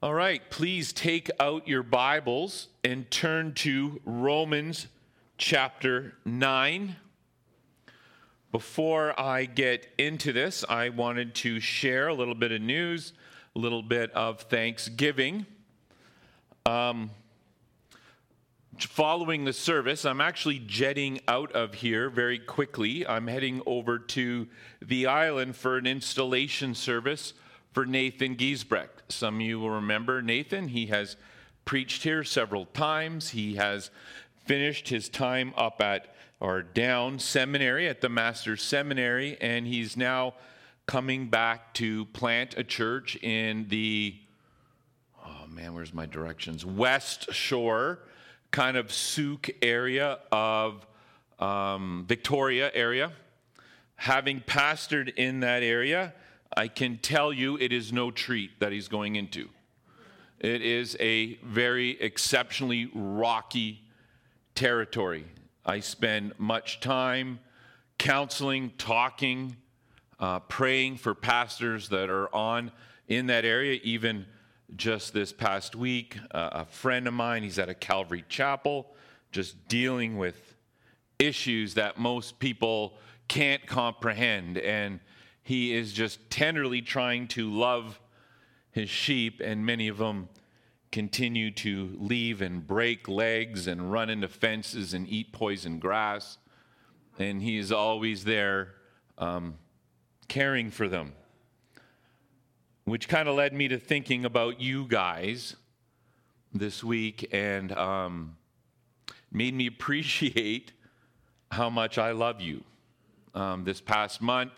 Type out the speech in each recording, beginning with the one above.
All right, please take out your Bibles and turn to Romans chapter 9. Before I get into this, I wanted to share a little bit of news, a little bit of thanksgiving. Um, following the service, I'm actually jetting out of here very quickly. I'm heading over to the island for an installation service for Nathan Giesbrecht. Some of you will remember Nathan. He has preached here several times. He has finished his time up at or down seminary at the Master's Seminary, and he's now coming back to plant a church in the, oh man, where's my directions? West Shore, kind of Sooke area of um, Victoria area. Having pastored in that area, I can tell you it is no treat that he's going into. It is a very exceptionally rocky territory. I spend much time counseling, talking, uh, praying for pastors that are on in that area. Even just this past week, uh, a friend of mine, he's at a Calvary chapel, just dealing with issues that most people can't comprehend. And he is just tenderly trying to love his sheep, and many of them continue to leave and break legs and run into fences and eat poison grass. And he is always there um, caring for them, which kind of led me to thinking about you guys this week and um, made me appreciate how much I love you. Um, this past month,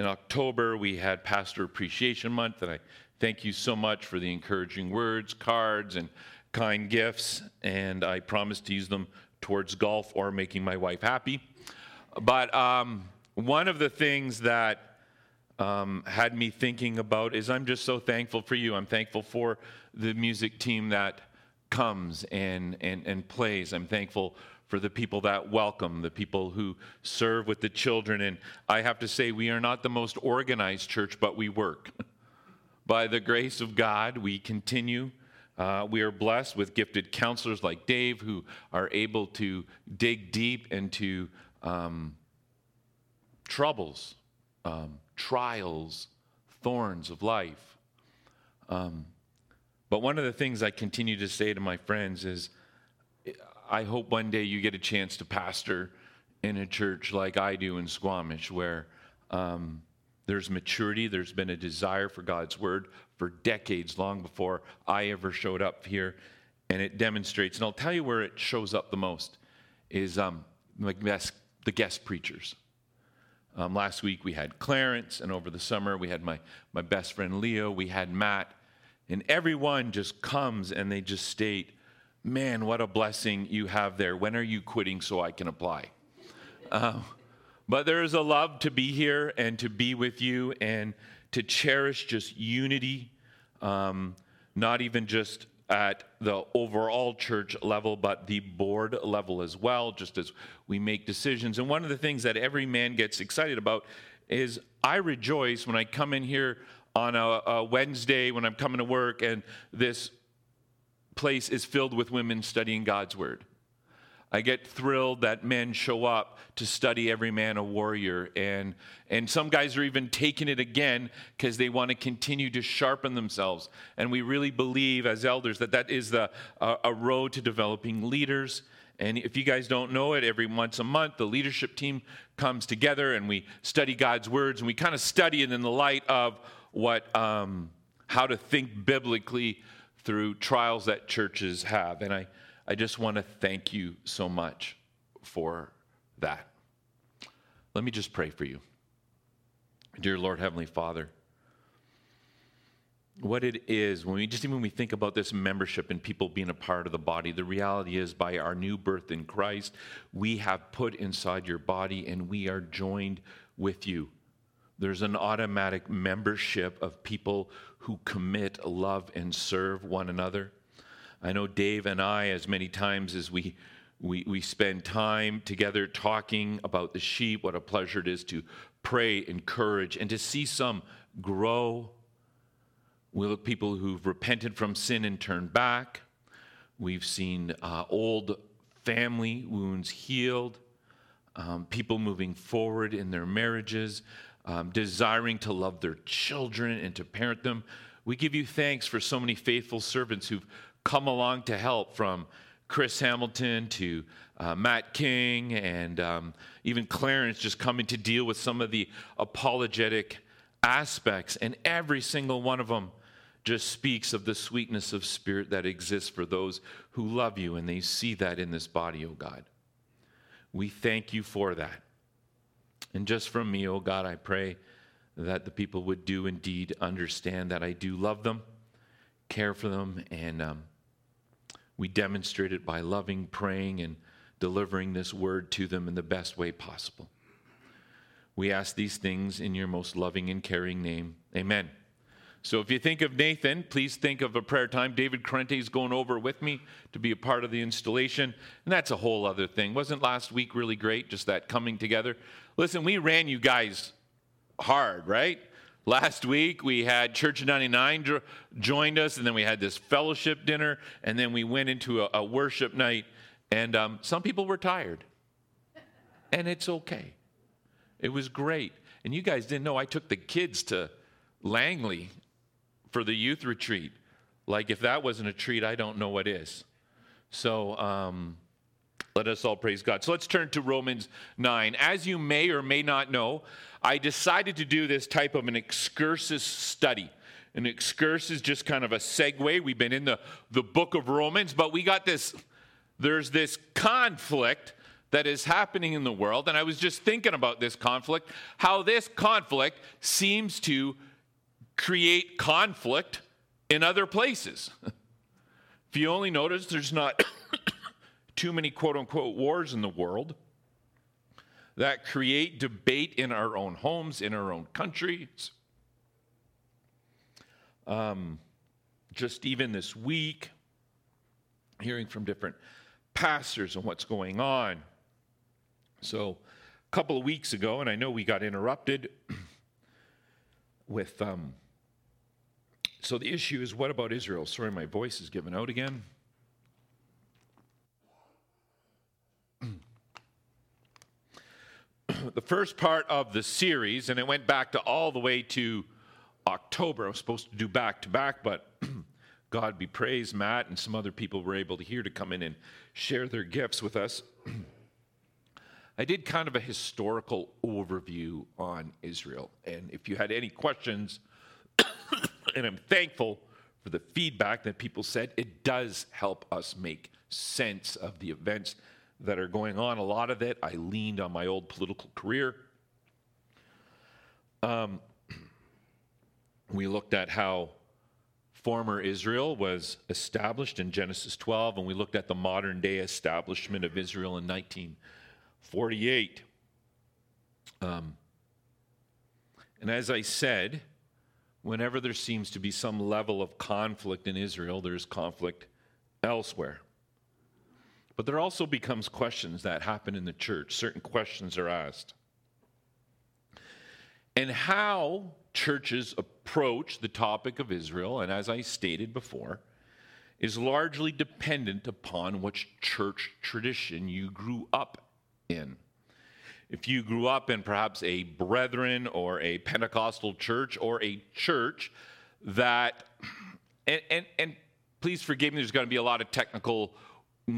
in October, we had Pastor Appreciation Month, and I thank you so much for the encouraging words, cards, and kind gifts. And I promise to use them towards golf or making my wife happy. But um, one of the things that um, had me thinking about is I'm just so thankful for you. I'm thankful for the music team that comes and, and, and plays. I'm thankful for the people that welcome, the people who serve with the children. And I have to say, we are not the most organized church, but we work. By the grace of God, we continue. Uh, we are blessed with gifted counselors like Dave who are able to dig deep into um, troubles, um, trials, thorns of life. Um, but one of the things I continue to say to my friends is, I hope one day you get a chance to pastor in a church like I do in Squamish, where um, there's maturity, there's been a desire for God's word for decades, long before I ever showed up here, and it demonstrates. And I'll tell you where it shows up the most is um, guest, the guest preachers. Um, last week we had Clarence, and over the summer we had my, my best friend Leo, we had Matt, and everyone just comes and they just state, Man, what a blessing you have there. When are you quitting so I can apply? Uh, but there is a love to be here and to be with you and to cherish just unity, um, not even just at the overall church level, but the board level as well, just as we make decisions. And one of the things that every man gets excited about is I rejoice when I come in here on a, a Wednesday when I'm coming to work and this place is filled with women studying God's word. I get thrilled that men show up to study every man a warrior. And, and some guys are even taking it again because they want to continue to sharpen themselves. And we really believe as elders that that is the, uh, a road to developing leaders. And if you guys don't know it, every once a month, the leadership team comes together and we study God's words and we kind of study it in the light of what, um, how to think biblically through trials that churches have. And I, I just want to thank you so much for that. Let me just pray for you. Dear Lord, Heavenly Father, what it is when we just even when we think about this membership and people being a part of the body the reality is by our new birth in christ we have put inside your body and we are joined with you there's an automatic membership of people who commit, love, and serve one another. I know Dave and I, as many times as we, we, we spend time together talking about the sheep, what a pleasure it is to pray, encourage, and to see some grow, We look people who've repented from sin and turned back. We've seen uh, old family wounds healed, um, people moving forward in their marriages, um, desiring to love their children and to parent them. We give you thanks for so many faithful servants who've come along to help from Chris Hamilton to uh, Matt King and um, even Clarence just coming to deal with some of the apologetic aspects. And every single one of them just speaks of the sweetness of spirit that exists for those who love you and they see that in this body, oh God. We thank you for that. And just from me, oh God, I pray that the people would do indeed understand that I do love them, care for them, and um, we demonstrate it by loving, praying, and delivering this word to them in the best way possible. We ask these things in your most loving and caring name. Amen. So if you think of Nathan, please think of a prayer time. David Corrente is going over with me to be a part of the installation. And that's a whole other thing. Wasn't last week really great? Just that coming together. Listen, we ran you guys hard, right? Last week we had Church of 99 jo- joined us, and then we had this fellowship dinner, and then we went into a, a worship night. And um, some people were tired. And it's okay. It was great. And you guys didn't know I took the kids to Langley for the youth retreat. Like, if that wasn't a treat, I don't know what is. So, um, let us all praise God. So let's turn to Romans 9. As you may or may not know, I decided to do this type of an excursus study. An excursus is just kind of a segue. We've been in the, the book of Romans, but we got this, there's this conflict that is happening in the world. And I was just thinking about this conflict, how this conflict seems to create conflict in other places. if you only notice, there's not too many quote unquote wars in the world that create debate in our own homes, in our own countries. Um, just even this week, hearing from different pastors and what's going on. So, a couple of weeks ago, and I know we got interrupted with um, so the issue is what about Israel? Sorry, my voice is giving out again. the first part of the series, and it went back to all the way to October. I was supposed to do back to back, but God be praised, Matt and some other people were able to here to come in and share their gifts with us. I did kind of a historical overview on Israel. And if you had any questions, and I'm thankful for the feedback that people said. It does help us make sense of the events that are going on. A lot of it, I leaned on my old political career. Um, we looked at how former Israel was established in Genesis 12, and we looked at the modern day establishment of Israel in 1948. Um, and as I said, whenever there seems to be some level of conflict in Israel, there's conflict elsewhere. But there also becomes questions that happen in the church. Certain questions are asked. And how churches approach the topic of Israel, and as I stated before, is largely dependent upon which church tradition you grew up in if you grew up in perhaps a brethren or a Pentecostal church or a church that, and, and, and please forgive me, there's going to be a lot of technical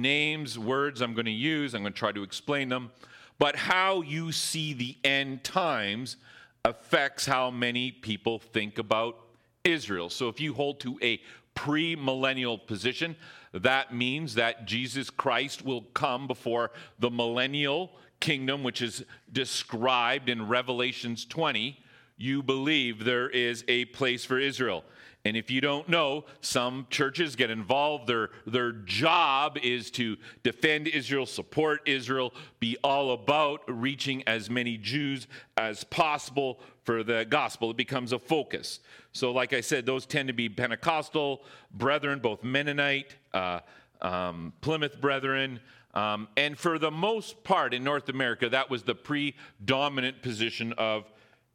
names, words I'm going to use. I'm going to try to explain them. But how you see the end times affects how many people think about Israel. So if you hold to a premillennial position, that means that Jesus Christ will come before the millennial kingdom, which is described in Revelations 20, you believe there is a place for Israel. And if you don't know, some churches get involved. Their, their job is to defend Israel, support Israel, be all about reaching as many Jews as possible for the gospel. It becomes a focus. So, like I said, those tend to be Pentecostal brethren, both Mennonite, uh, um, Plymouth brethren, um, and for the most part in North America, that was the predominant position of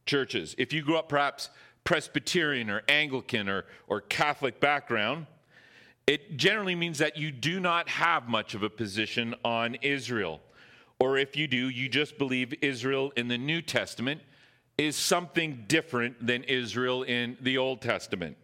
churches. If you grew up perhaps Presbyterian or Anglican or, or Catholic background, it generally means that you do not have much of a position on Israel. Or if you do, you just believe Israel in the New Testament is something different than Israel in the Old Testament.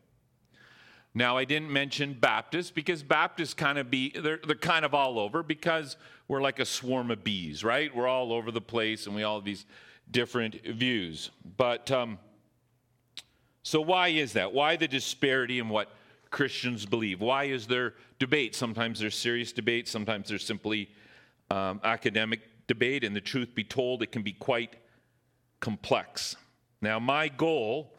Now, I didn't mention Baptists because Baptists kind of be, they're, they're kind of all over because we're like a swarm of bees, right? We're all over the place and we all have these different views. But um, so, why is that? Why the disparity in what Christians believe? Why is there debate? Sometimes there's serious debate, sometimes there's simply um, academic debate, and the truth be told, it can be quite complex. Now, my goal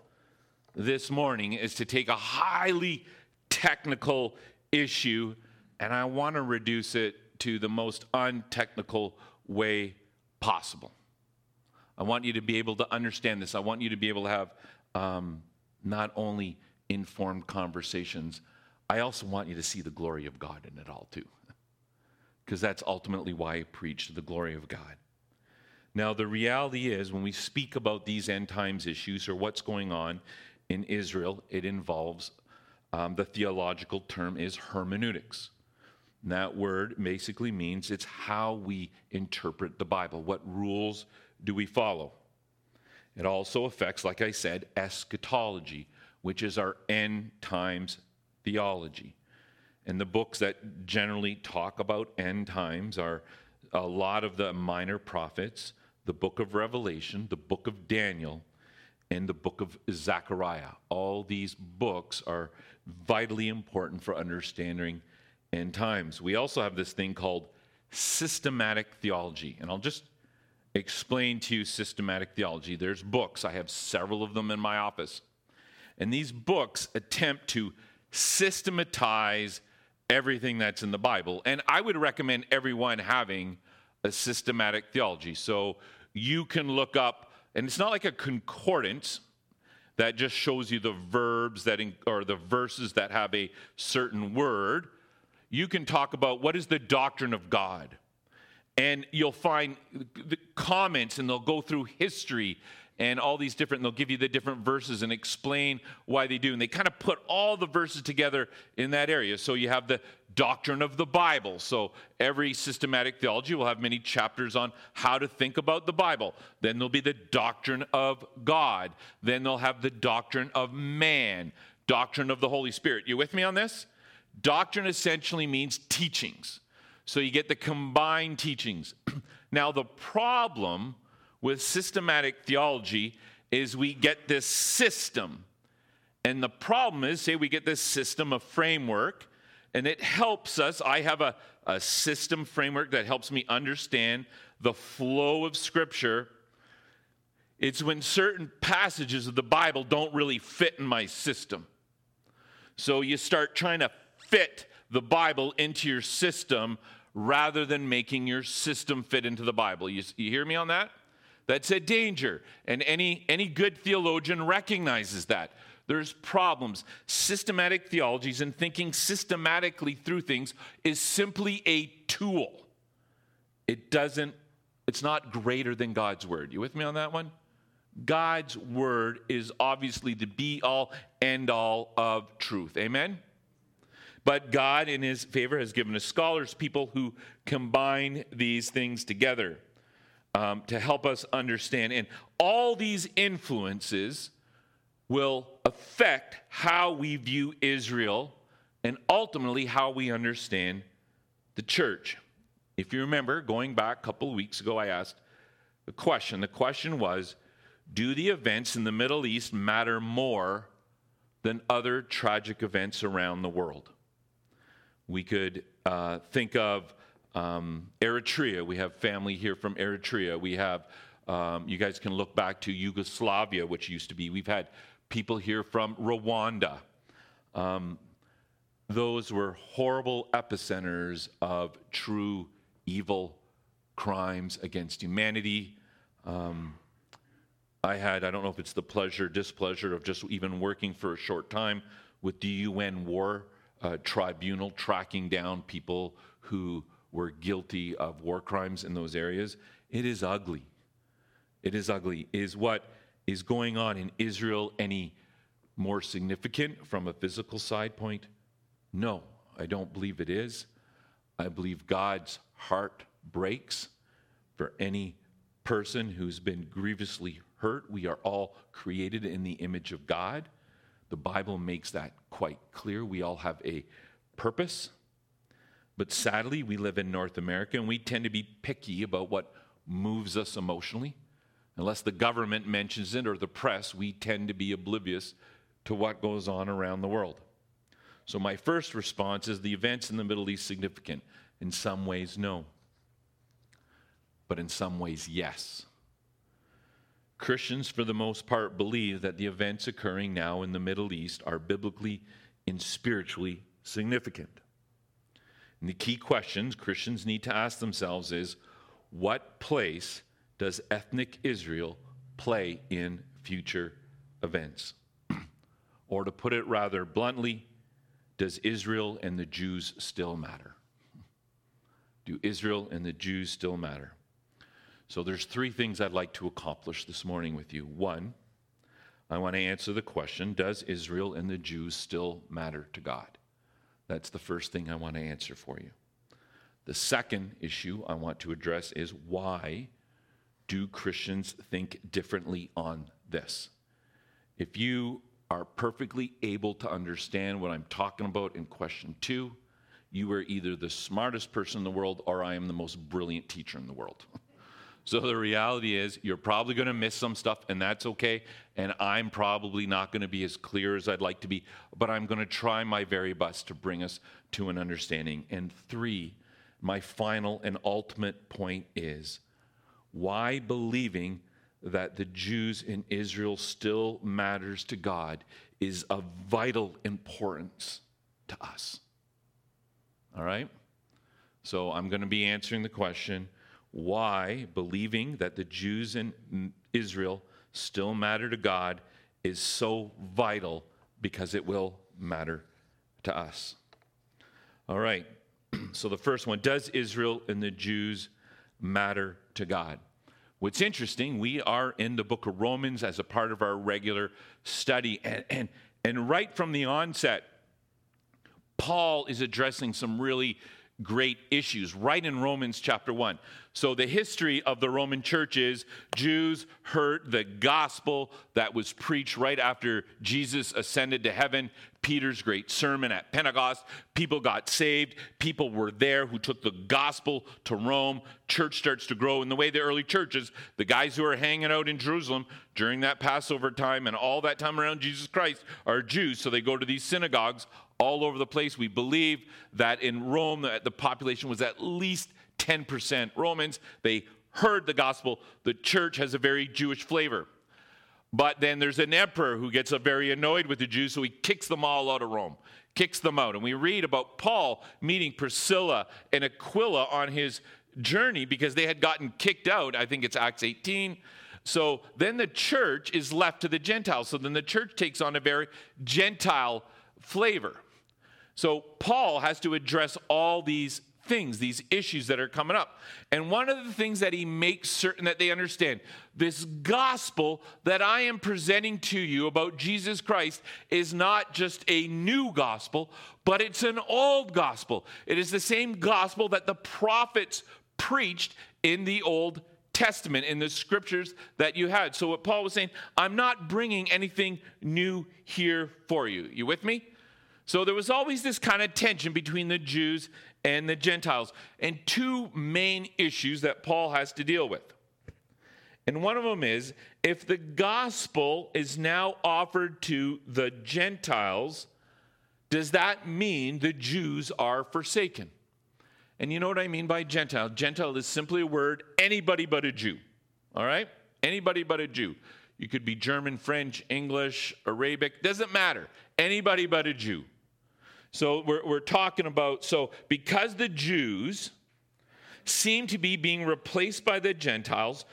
this morning is to take a highly technical issue and I want to reduce it to the most untechnical way possible. I want you to be able to understand this. I want you to be able to have um, not only informed conversations, I also want you to see the glory of God in it all, too. Because that's ultimately why I preach the glory of God. Now, the reality is, when we speak about these end times issues or what's going on in Israel, it involves um, the theological term is hermeneutics. And that word basically means it's how we interpret the Bible. What rules do we follow? It also affects, like I said, eschatology, which is our end times theology. And the books that generally talk about end times are a lot of the minor prophets, the book of Revelation, the book of Daniel, and the book of Zechariah. All these books are vitally important for understanding end times. We also have this thing called systematic theology, and I'll just explain to you systematic theology. There's books, I have several of them in my office. And these books attempt to systematize everything that's in the Bible. And I would recommend everyone having a systematic theology. So you can look up, and it's not like a concordance that just shows you the verbs that in, or the verses that have a certain word. You can talk about what is the doctrine of God. And you'll find the comments, and they'll go through history and all these different, they'll give you the different verses and explain why they do. And they kind of put all the verses together in that area. So you have the doctrine of the Bible. So every systematic theology will have many chapters on how to think about the Bible. Then there'll be the doctrine of God. Then they'll have the doctrine of man, doctrine of the Holy Spirit. You with me on this? Doctrine essentially means teachings. So you get the combined teachings. now, the problem with systematic theology is we get this system. And the problem is, say we get this system, a framework, and it helps us. I have a, a system framework that helps me understand the flow of Scripture. It's when certain passages of the Bible don't really fit in my system. So you start trying to fit the Bible into your system rather than making your system fit into the Bible. You, you hear me on that? That's a danger. And any, any good theologian recognizes that. There's problems. Systematic theologies and thinking systematically through things is simply a tool. It doesn't, it's not greater than God's word. You with me on that one? God's word is obviously the be all, end all of truth. Amen? But God, in his favor, has given us scholars, people who combine these things together um, to help us understand. And all these influences will affect how we view Israel and ultimately how we understand the church. If you remember, going back a couple of weeks ago, I asked the question. The question was Do the events in the Middle East matter more than other tragic events around the world? We could uh, think of um, Eritrea, we have family here from Eritrea. We have, um, you guys can look back to Yugoslavia, which used to be. We've had people here from Rwanda. Um, those were horrible epicenters of true evil crimes against humanity. Um, I had, I don't know if it's the pleasure, displeasure of just even working for a short time with the UN War uh, Tribunal, tracking down people who were guilty of war crimes in those areas. It is ugly. It is ugly, is what is going on in Israel. Any more significant from a physical side point? No, I don't believe it is. I believe God's heart breaks for any person who's been grievously hurt. We are all created in the image of God. The Bible makes that quite clear. We all have a purpose. But sadly, we live in North America and we tend to be picky about what moves us emotionally. Unless the government mentions it or the press, we tend to be oblivious to what goes on around the world. So, my first response is the events in the Middle East significant? In some ways, no. But in some ways, yes. Christians, for the most part, believe that the events occurring now in the Middle East are biblically and spiritually significant. And the key questions Christians need to ask themselves is what place does ethnic Israel play in future events? or to put it rather bluntly, does Israel and the Jews still matter? Do Israel and the Jews still matter? So there's three things I'd like to accomplish this morning with you. One, I want to answer the question, does Israel and the Jews still matter to God? That's the first thing I want to answer for you. The second issue I want to address is why do Christians think differently on this? If you are perfectly able to understand what I'm talking about in question two, you are either the smartest person in the world or I am the most brilliant teacher in the world. so the reality is, you're probably going to miss some stuff, and that's okay. And I'm probably not going to be as clear as I'd like to be, but I'm going to try my very best to bring us to an understanding. And three, my final and ultimate point is why believing that the Jews in Israel still matters to God is of vital importance to us. All right? So I'm going to be answering the question why believing that the Jews in Israel still matter to God is so vital because it will matter to us. All right. So the first one does Israel and the Jews matter to God? What's interesting, we are in the book of Romans as a part of our regular study. And, and, and right from the onset, Paul is addressing some really great issues right in Romans chapter 1. So, the history of the Roman church is Jews heard the gospel that was preached right after Jesus ascended to heaven, Peter's great sermon at Pentecost. People got saved. People were there who took the gospel to Rome. Church starts to grow in the way the early churches, the guys who are hanging out in Jerusalem during that Passover time and all that time around Jesus Christ are Jews. So, they go to these synagogues all over the place. We believe that in Rome, the population was at least 10% Romans. They heard the gospel. The church has a very Jewish flavor. But then there's an emperor who gets very annoyed with the Jews, so he kicks them all out of Rome, kicks them out. And we read about Paul meeting Priscilla and Aquila on his journey because they had gotten kicked out. I think it's Acts 18. So then the church is left to the Gentiles. So then the church takes on a very Gentile flavor. So Paul has to address all these things, these issues that are coming up. And one of the things that he makes certain that they understand this gospel that I am presenting to you about Jesus Christ is not just a new gospel, but it's an old gospel. It is the same gospel that the prophets preached in the Old Testament, in the scriptures that you had. So, what Paul was saying, I'm not bringing anything new here for you. You with me? So there was always this kind of tension between the Jews and the Gentiles, and two main issues that Paul has to deal with. And one of them is if the gospel is now offered to the Gentiles, does that mean the Jews are forsaken? And you know what I mean by Gentile? Gentile is simply a word, anybody but a Jew. All right? Anybody but a Jew. You could be German, French, English, Arabic, doesn't matter. Anybody but a Jew. So we're, we're talking about, so because the Jews seem to be being replaced by the Gentiles,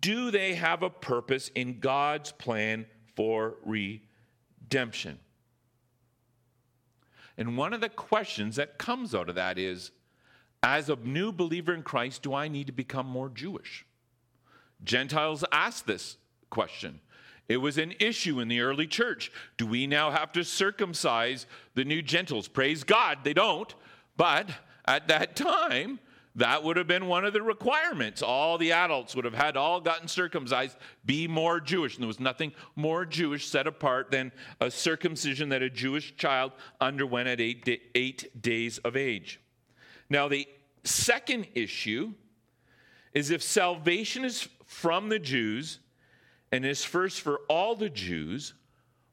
do they have a purpose in God's plan for redemption? And one of the questions that comes out of that is as a new believer in Christ, do I need to become more Jewish? Gentiles ask this question. It was an issue in the early church. Do we now have to circumcise the new Gentiles? Praise God, they don't. But at that time, that would have been one of the requirements. All the adults would have had all gotten circumcised, be more Jewish. And there was nothing more Jewish set apart than a circumcision that a Jewish child underwent at eight, eight days of age. Now, the second issue is if salvation is from the Jews and is first for all the Jews,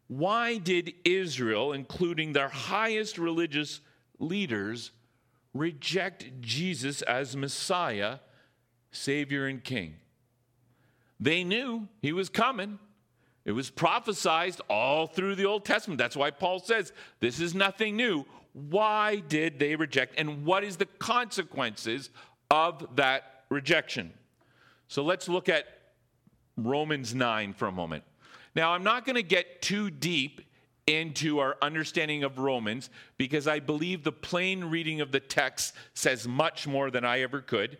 why did Israel, including their highest religious leaders, reject Jesus as Messiah, Savior, and King. They knew he was coming. It was prophesied all through the Old Testament. That's why Paul says this is nothing new. Why did they reject? And what is the consequences of that rejection? So let's look at Romans 9 for a moment. Now, I'm not going to get too deep into our understanding of Romans because I believe the plain reading of the text says much more than I ever could.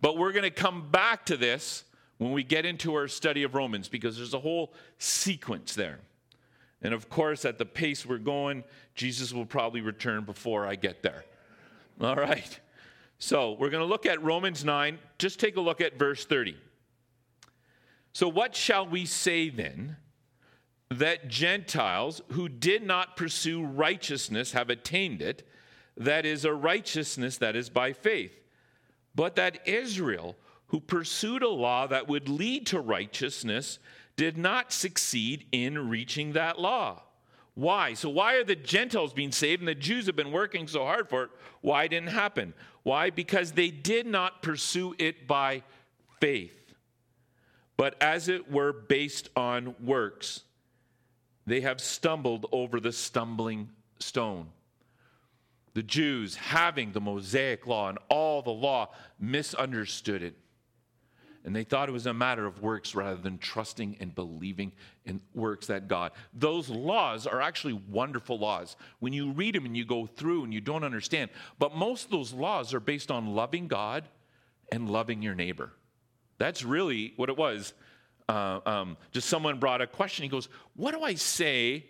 But we're going to come back to this when we get into our study of Romans because there's a whole sequence there. And of course, at the pace we're going, Jesus will probably return before I get there. All right. So we're going to look at Romans 9. Just take a look at verse 30. So, what shall we say then? that Gentiles who did not pursue righteousness have attained it, that is, a righteousness that is by faith. But that Israel, who pursued a law that would lead to righteousness, did not succeed in reaching that law. Why? So, why are the Gentiles being saved and the Jews have been working so hard for it? Why didn't happen? Why? Because they did not pursue it by faith, but as it were based on works. They have stumbled over the stumbling stone. The Jews, having the Mosaic law and all the law, misunderstood it. And they thought it was a matter of works rather than trusting and believing in works that God. Those laws are actually wonderful laws. When you read them and you go through and you don't understand, but most of those laws are based on loving God and loving your neighbor. That's really what it was uh, um, just someone brought a question. He goes, What do I say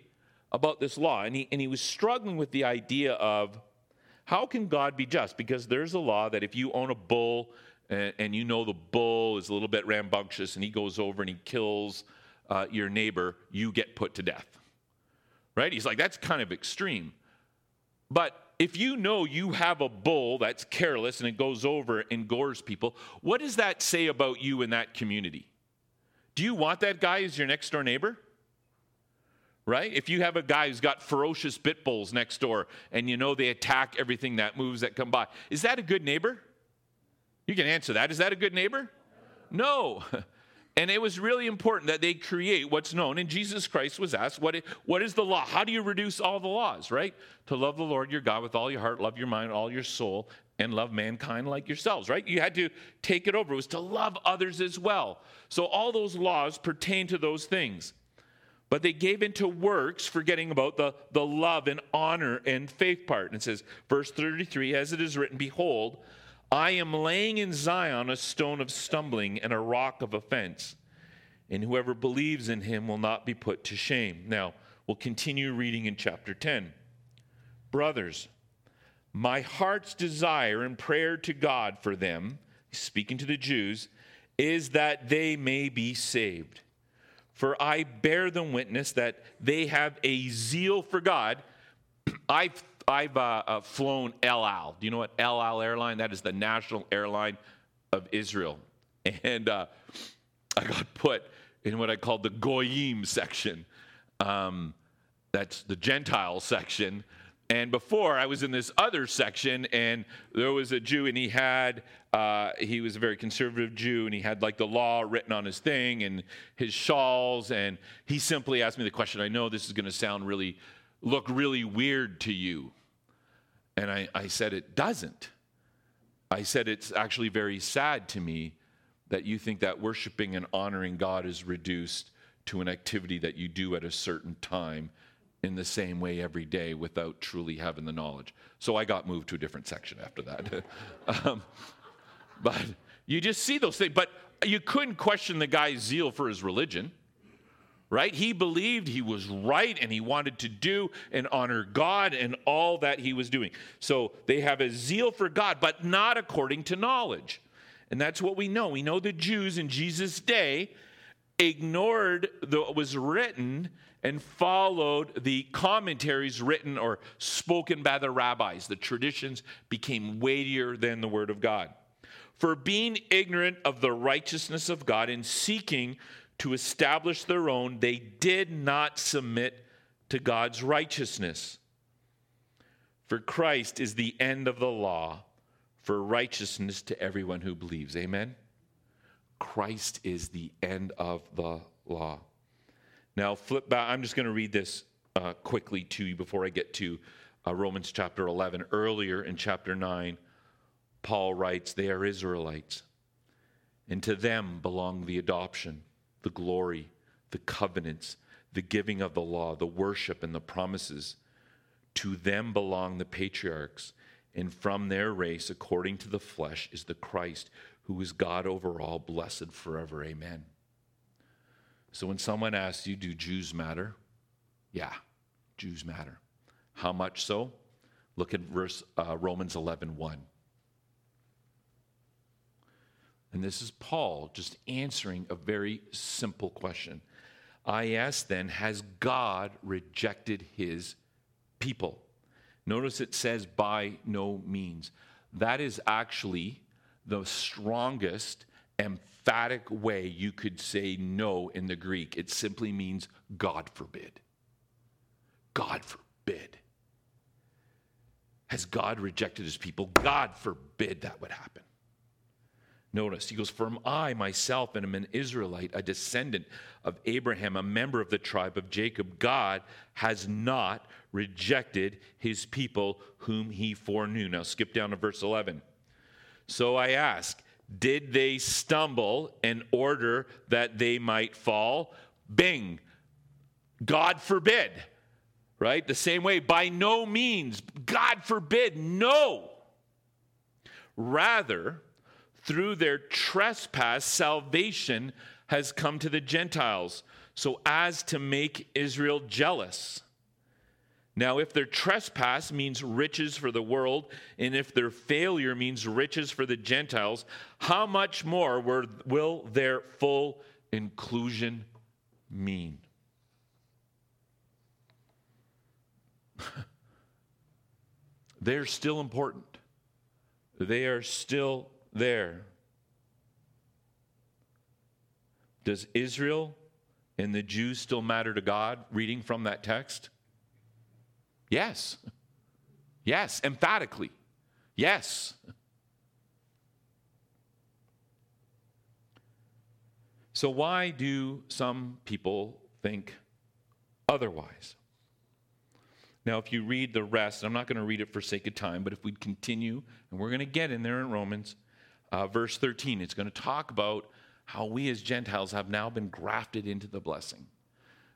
about this law? And he, and he was struggling with the idea of how can God be just? Because there's a law that if you own a bull and, and you know the bull is a little bit rambunctious and he goes over and he kills uh, your neighbor, you get put to death. Right? He's like, That's kind of extreme. But if you know you have a bull that's careless and it goes over and gores people, what does that say about you in that community? Do you want that guy as your next door neighbor? Right? If you have a guy who's got ferocious pit bulls next door and you know they attack everything that moves that come by, is that a good neighbor? You can answer that. Is that a good neighbor? No. And it was really important that they create what's known. And Jesus Christ was asked, what is, what is the law? How do you reduce all the laws, right? To love the Lord your God with all your heart, love your mind, all your soul, and love mankind like yourselves, right? You had to take it over. It was to love others as well. So all those laws pertain to those things. But they gave into works, forgetting about the, the love and honor and faith part. And it says, verse 33 As it is written, Behold, I am laying in Zion a stone of stumbling and a rock of offense, and whoever believes in him will not be put to shame. Now, we'll continue reading in chapter 10. Brothers, my heart's desire and prayer to God for them, speaking to the Jews, is that they may be saved. For I bear them witness that they have a zeal for God. I've, I've uh, uh, flown El Al. Do you know what El Al airline? That is the national airline of Israel. And uh, I got put in what I call the Goyim section. Um, that's the Gentile section and before I was in this other section, and there was a Jew, and he had, uh, he was a very conservative Jew, and he had like the law written on his thing and his shawls. And he simply asked me the question I know this is going to sound really, look really weird to you. And I, I said, It doesn't. I said, It's actually very sad to me that you think that worshiping and honoring God is reduced to an activity that you do at a certain time in the same way every day without truly having the knowledge. So I got moved to a different section after that. um, but you just see those things. But you couldn't question the guy's zeal for his religion, right? He believed he was right and he wanted to do and honor God and all that he was doing. So they have a zeal for God, but not according to knowledge. And that's what we know. We know the Jews in Jesus' day ignored what was written and followed the commentaries written or spoken by the rabbis. The traditions became weightier than the word of God. For being ignorant of the righteousness of God and seeking to establish their own, they did not submit to God's righteousness. For Christ is the end of the law for righteousness to everyone who believes. Amen? Christ is the end of the law. Now, flip back. I'm just going to read this uh, quickly to you before I get to uh, Romans chapter 11. Earlier in chapter 9, Paul writes, They are Israelites, and to them belong the adoption the glory, the covenants, the giving of the law, the worship, and the promises. To them belong the patriarchs, and from their race, according to the flesh, is the Christ, who is God over all, blessed forever. Amen. So when someone asks you, Do Jews matter? Yeah, Jews matter. How much so? Look at verse uh, Romans 11 1. And this is Paul just answering a very simple question. I ask then, has God rejected his people? Notice it says by no means. That is actually the strongest, emphatic way you could say no in the Greek. It simply means God forbid. God forbid. Has God rejected his people? God forbid that would happen. Notice, he goes, For I myself and am an Israelite, a descendant of Abraham, a member of the tribe of Jacob. God has not rejected his people whom he foreknew. Now skip down to verse 11. So I ask, did they stumble in order that they might fall? Bing. God forbid. Right? The same way, by no means. God forbid. No. Rather, through their trespass, salvation has come to the Gentiles, so as to make Israel jealous. Now, if their trespass means riches for the world, and if their failure means riches for the Gentiles, how much more will their full inclusion mean? They're still important. They are still there. Does Israel and the Jews still matter to God reading from that text? Yes. Yes, emphatically. Yes. So, why do some people think otherwise? Now, if you read the rest, I'm not going to read it for sake of time, but if we continue, and we're going to get in there in Romans, uh, verse 13. It's going to talk about how we as Gentiles have now been grafted into the blessing.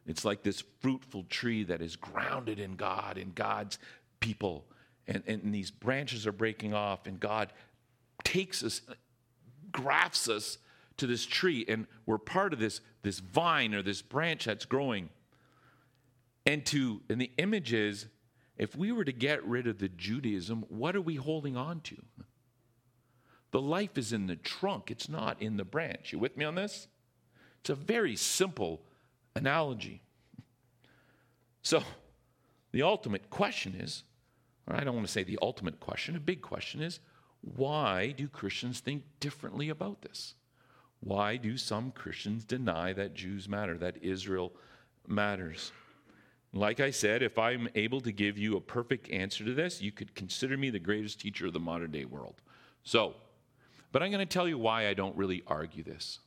It's like this fruitful tree that is grounded in God, in God's people. And, and these branches are breaking off, and God takes us, grafts us to this tree, and we're part of this, this vine or this branch that's growing. And to and the image is, if we were to get rid of the Judaism, what are we holding on to? The life is in the trunk, it's not in the branch. You with me on this? It's a very simple analogy. So, the ultimate question is, or I don't want to say the ultimate question, a big question is, why do Christians think differently about this? Why do some Christians deny that Jews matter, that Israel matters? Like I said, if I'm able to give you a perfect answer to this, you could consider me the greatest teacher of the modern day world. So, but I'm going to tell you why I don't really argue this.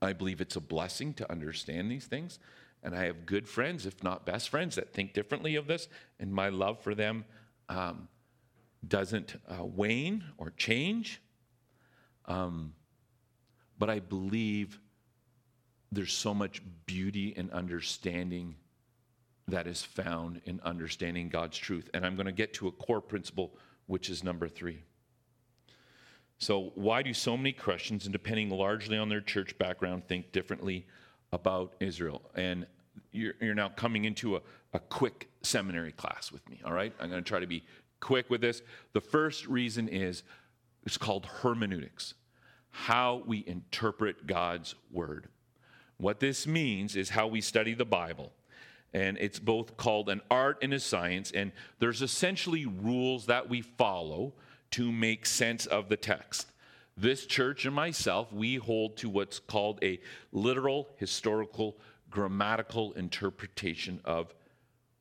I believe it's a blessing to understand these things. And I have good friends, if not best friends, that think differently of this. And my love for them um, doesn't uh, wane or change. Um, but I believe there's so much beauty and understanding that is found in understanding God's truth. And I'm going to get to a core principle, which is number three. So, why do so many Christians, and depending largely on their church background, think differently about Israel. And you're, you're now coming into a, a quick seminary class with me, all right? I'm going to try to be quick with this. The first reason is it's called hermeneutics, how we interpret God's word. What this means is how we study the Bible. And it's both called an art and a science. And there's essentially rules that we follow to make sense of the text. This church and myself, we hold to what's called a literal, historical, grammatical interpretation of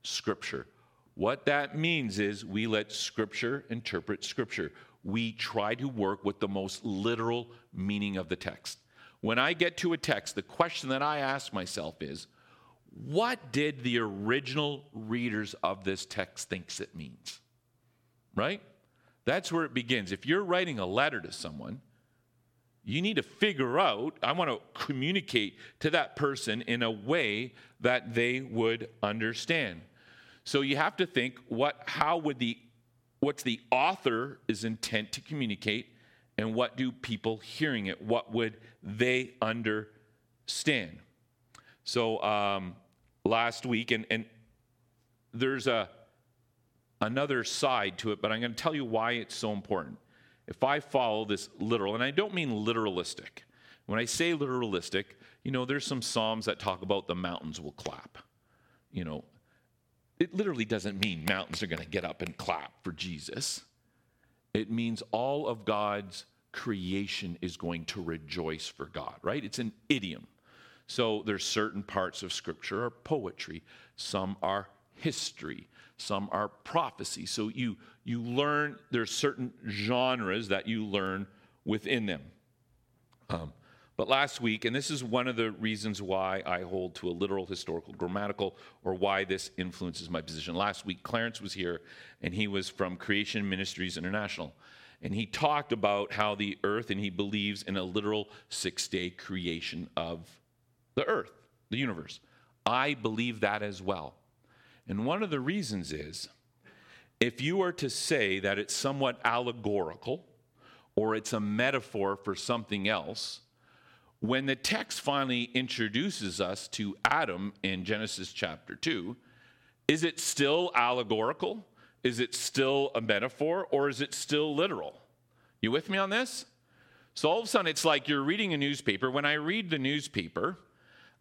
Scripture. What that means is we let Scripture interpret Scripture. We try to work with the most literal meaning of the text. When I get to a text, the question that I ask myself is, what did the original readers of this text thinks it means? Right? That's where it begins. If you're writing a letter to someone, you need to figure out, I want to communicate to that person in a way that they would understand. So you have to think what how would the what's the author's intent to communicate and what do people hearing it what would they understand so um, last week and, and there's a another side to it but i'm going to tell you why it's so important if I follow this literal, and I don't mean literalistic. When I say literalistic, you know, there's some Psalms that talk about the mountains will clap. You know, it literally doesn't mean mountains are going to get up and clap for Jesus. It means all of God's creation is going to rejoice for God, right? It's an idiom. So there's certain parts of scripture are poetry, some are history, some are prophecy. So you you learn there's certain genres that you learn within them. Um, but last week, and this is one of the reasons why I hold to a literal, historical, grammatical, or why this influences my position. Last week, Clarence was here, and he was from Creation Ministries International. And he talked about how the earth, and he believes in a literal six day creation of the earth, the universe. I believe that as well. And one of the reasons is if you are to say that it's somewhat allegorical or it's a metaphor for something else, when the text finally introduces us to Adam in Genesis chapter 2, is it still allegorical? Is it still a metaphor? Or is it still literal? You with me on this? So all of a sudden, it's like you're reading a newspaper. When I read the newspaper,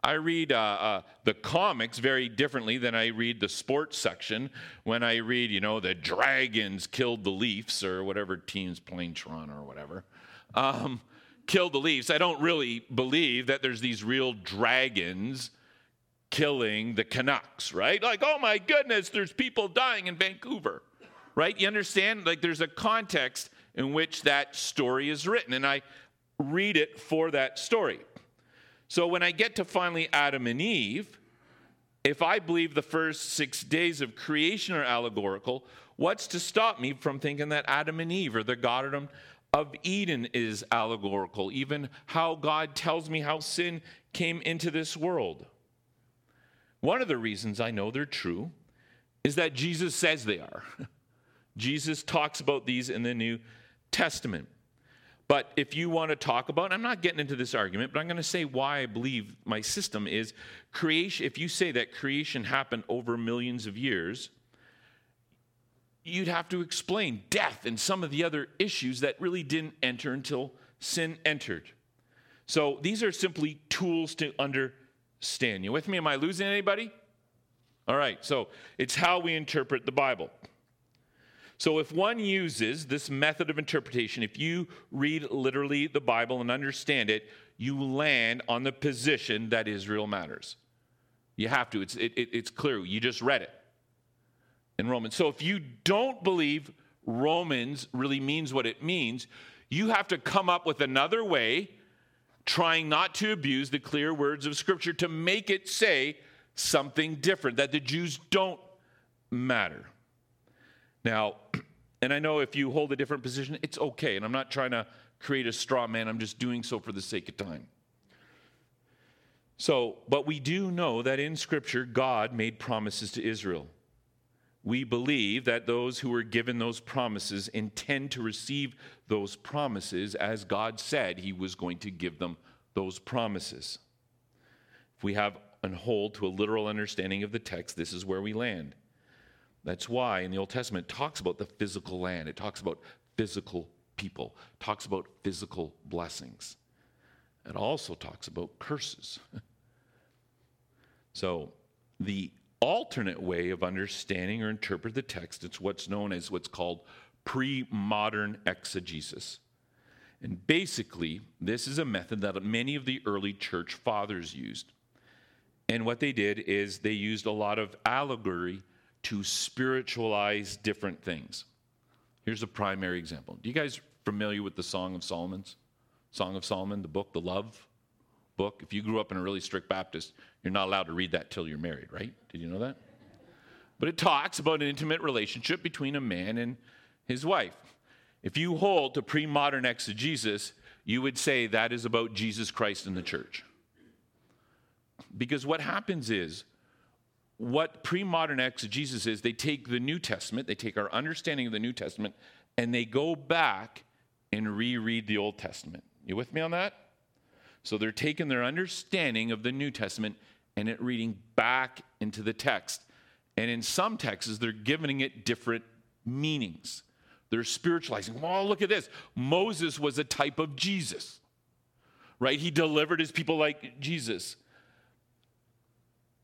I read uh, uh, the comics very differently than I read the sports section. When I read, you know, the Dragons killed the Leafs or whatever team's playing Toronto or whatever, um, killed the Leafs. I don't really believe that there's these real dragons killing the Canucks, right? Like, oh my goodness, there's people dying in Vancouver, right? You understand? Like, there's a context in which that story is written, and I read it for that story. So when I get to finally Adam and Eve, if I believe the first six days of creation are allegorical, what's to stop me from thinking that Adam and Eve or the Garden of Eden is allegorical? Even how God tells me how sin came into this world. One of the reasons I know they're true is that Jesus says they are. Jesus talks about these in the New Testament. But if you want to talk about, I'm not getting into this argument, but I'm going to say why I believe my system is creation. If you say that creation happened over millions of years, you'd have to explain death and some of the other issues that really didn't enter until sin entered. So these are simply tools to understand. You with me? Am I losing anybody? All right, so it's how we interpret the Bible. So, if one uses this method of interpretation, if you read literally the Bible and understand it, you land on the position that Israel matters. You have to, it's, it, it's clear. You just read it in Romans. So, if you don't believe Romans really means what it means, you have to come up with another way, trying not to abuse the clear words of Scripture to make it say something different, that the Jews don't matter. Now, and I know if you hold a different position, it's okay. And I'm not trying to create a straw man, I'm just doing so for the sake of time. So, but we do know that in Scripture, God made promises to Israel. We believe that those who were given those promises intend to receive those promises as God said He was going to give them those promises. If we have and hold to a literal understanding of the text, this is where we land. That's why in the Old Testament it talks about the physical land, it talks about physical people, talks about physical blessings. It also talks about curses. so the alternate way of understanding or interpret the text, it's what's known as what's called pre-modern exegesis. And basically, this is a method that many of the early church fathers used. And what they did is they used a lot of allegory to spiritualize different things. Here's a primary example. Do you guys familiar with the Song of Solomon's? Song of Solomon, the book, the love book. If you grew up in a really strict Baptist, you're not allowed to read that till you're married, right? Did you know that? But it talks about an intimate relationship between a man and his wife. If you hold to pre modern exegesis, you would say that is about Jesus Christ and the church. Because what happens is, what pre modern exegesis is, they take the New Testament, they take our understanding of the New Testament, and they go back and reread the Old Testament. You with me on that? So they're taking their understanding of the New Testament and it reading back into the text. And in some texts, they're giving it different meanings. They're spiritualizing. Well, look at this. Moses was a type of Jesus, right? He delivered his people like Jesus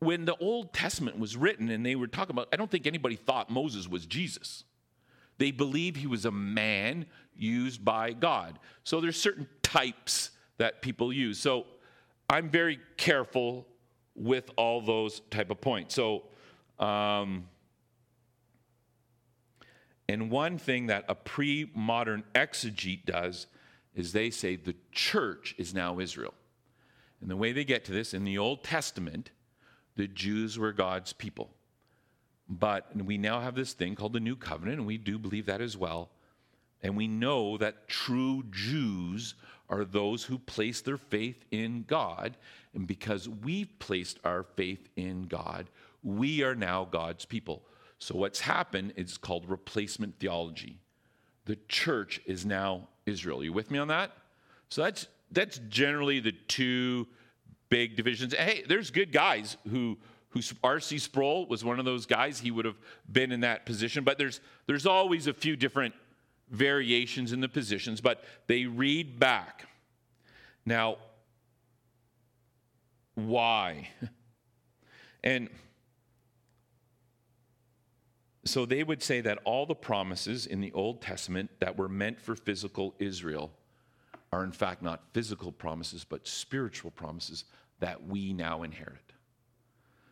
when the Old Testament was written and they were talking about, I don't think anybody thought Moses was Jesus. They believed he was a man used by God. So there's certain types that people use. So I'm very careful with all those type of points. So, um, and one thing that a pre-modern exegete does is they say the church is now Israel. And the way they get to this in the Old Testament, the Jews were God's people. But we now have this thing called the New Covenant, and we do believe that as well. And we know that true Jews are those who place their faith in God. And because we've placed our faith in God, we are now God's people. So what's happened is called replacement theology. The church is now Israel. Are you with me on that? So that's that's generally the two big divisions. Hey, there's good guys who who R.C. Sproul was one of those guys. He would have been in that position, but there's there's always a few different variations in the positions, but they read back. Now, why? And so they would say that all the promises in the Old Testament that were meant for physical Israel are in fact not physical promises, but spiritual promises that we now inherit.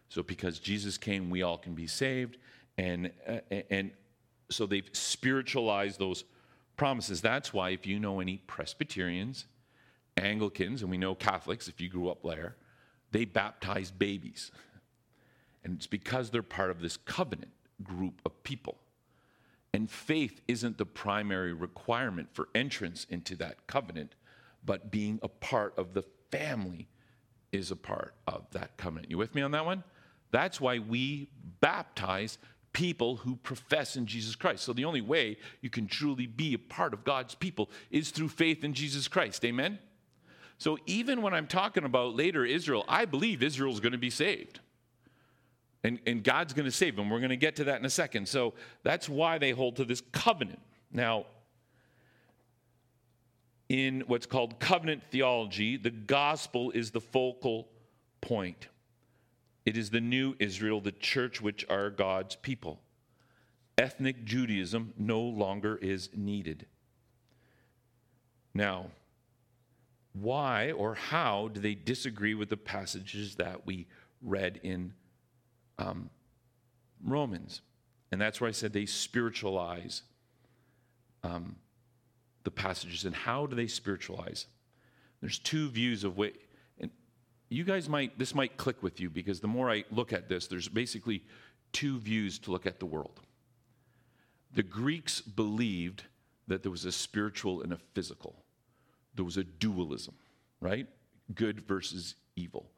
So because Jesus came, we all can be saved. And, uh, and so they've spiritualized those promises. That's why if you know any Presbyterians, Anglicans, and we know Catholics, if you grew up there, they baptize babies. And it's because they're part of this covenant group of people. And faith isn't the primary requirement for entrance into that covenant, but being a part of the family is a part of that covenant. You with me on that one? That's why we baptize people who profess in Jesus Christ. So the only way you can truly be a part of God's people is through faith in Jesus Christ. Amen? So even when I'm talking about later Israel, I believe Israel's going to be saved. And, and God's going to save them. We're going to get to that in a second. So that's why they hold to this covenant. Now, in what's called covenant theology, the gospel is the focal point. It is the new Israel, the church, which are God's people. Ethnic Judaism no longer is needed. Now, why or how do they disagree with the passages that we read in um, Romans? And that's where I said they spiritualize um, the passages and how do they spiritualize? There's two views of what, and you guys might, this might click with you because the more I look at this, there's basically two views to look at the world. The Greeks believed that there was a spiritual and a physical, there was a dualism, right? Good versus evil.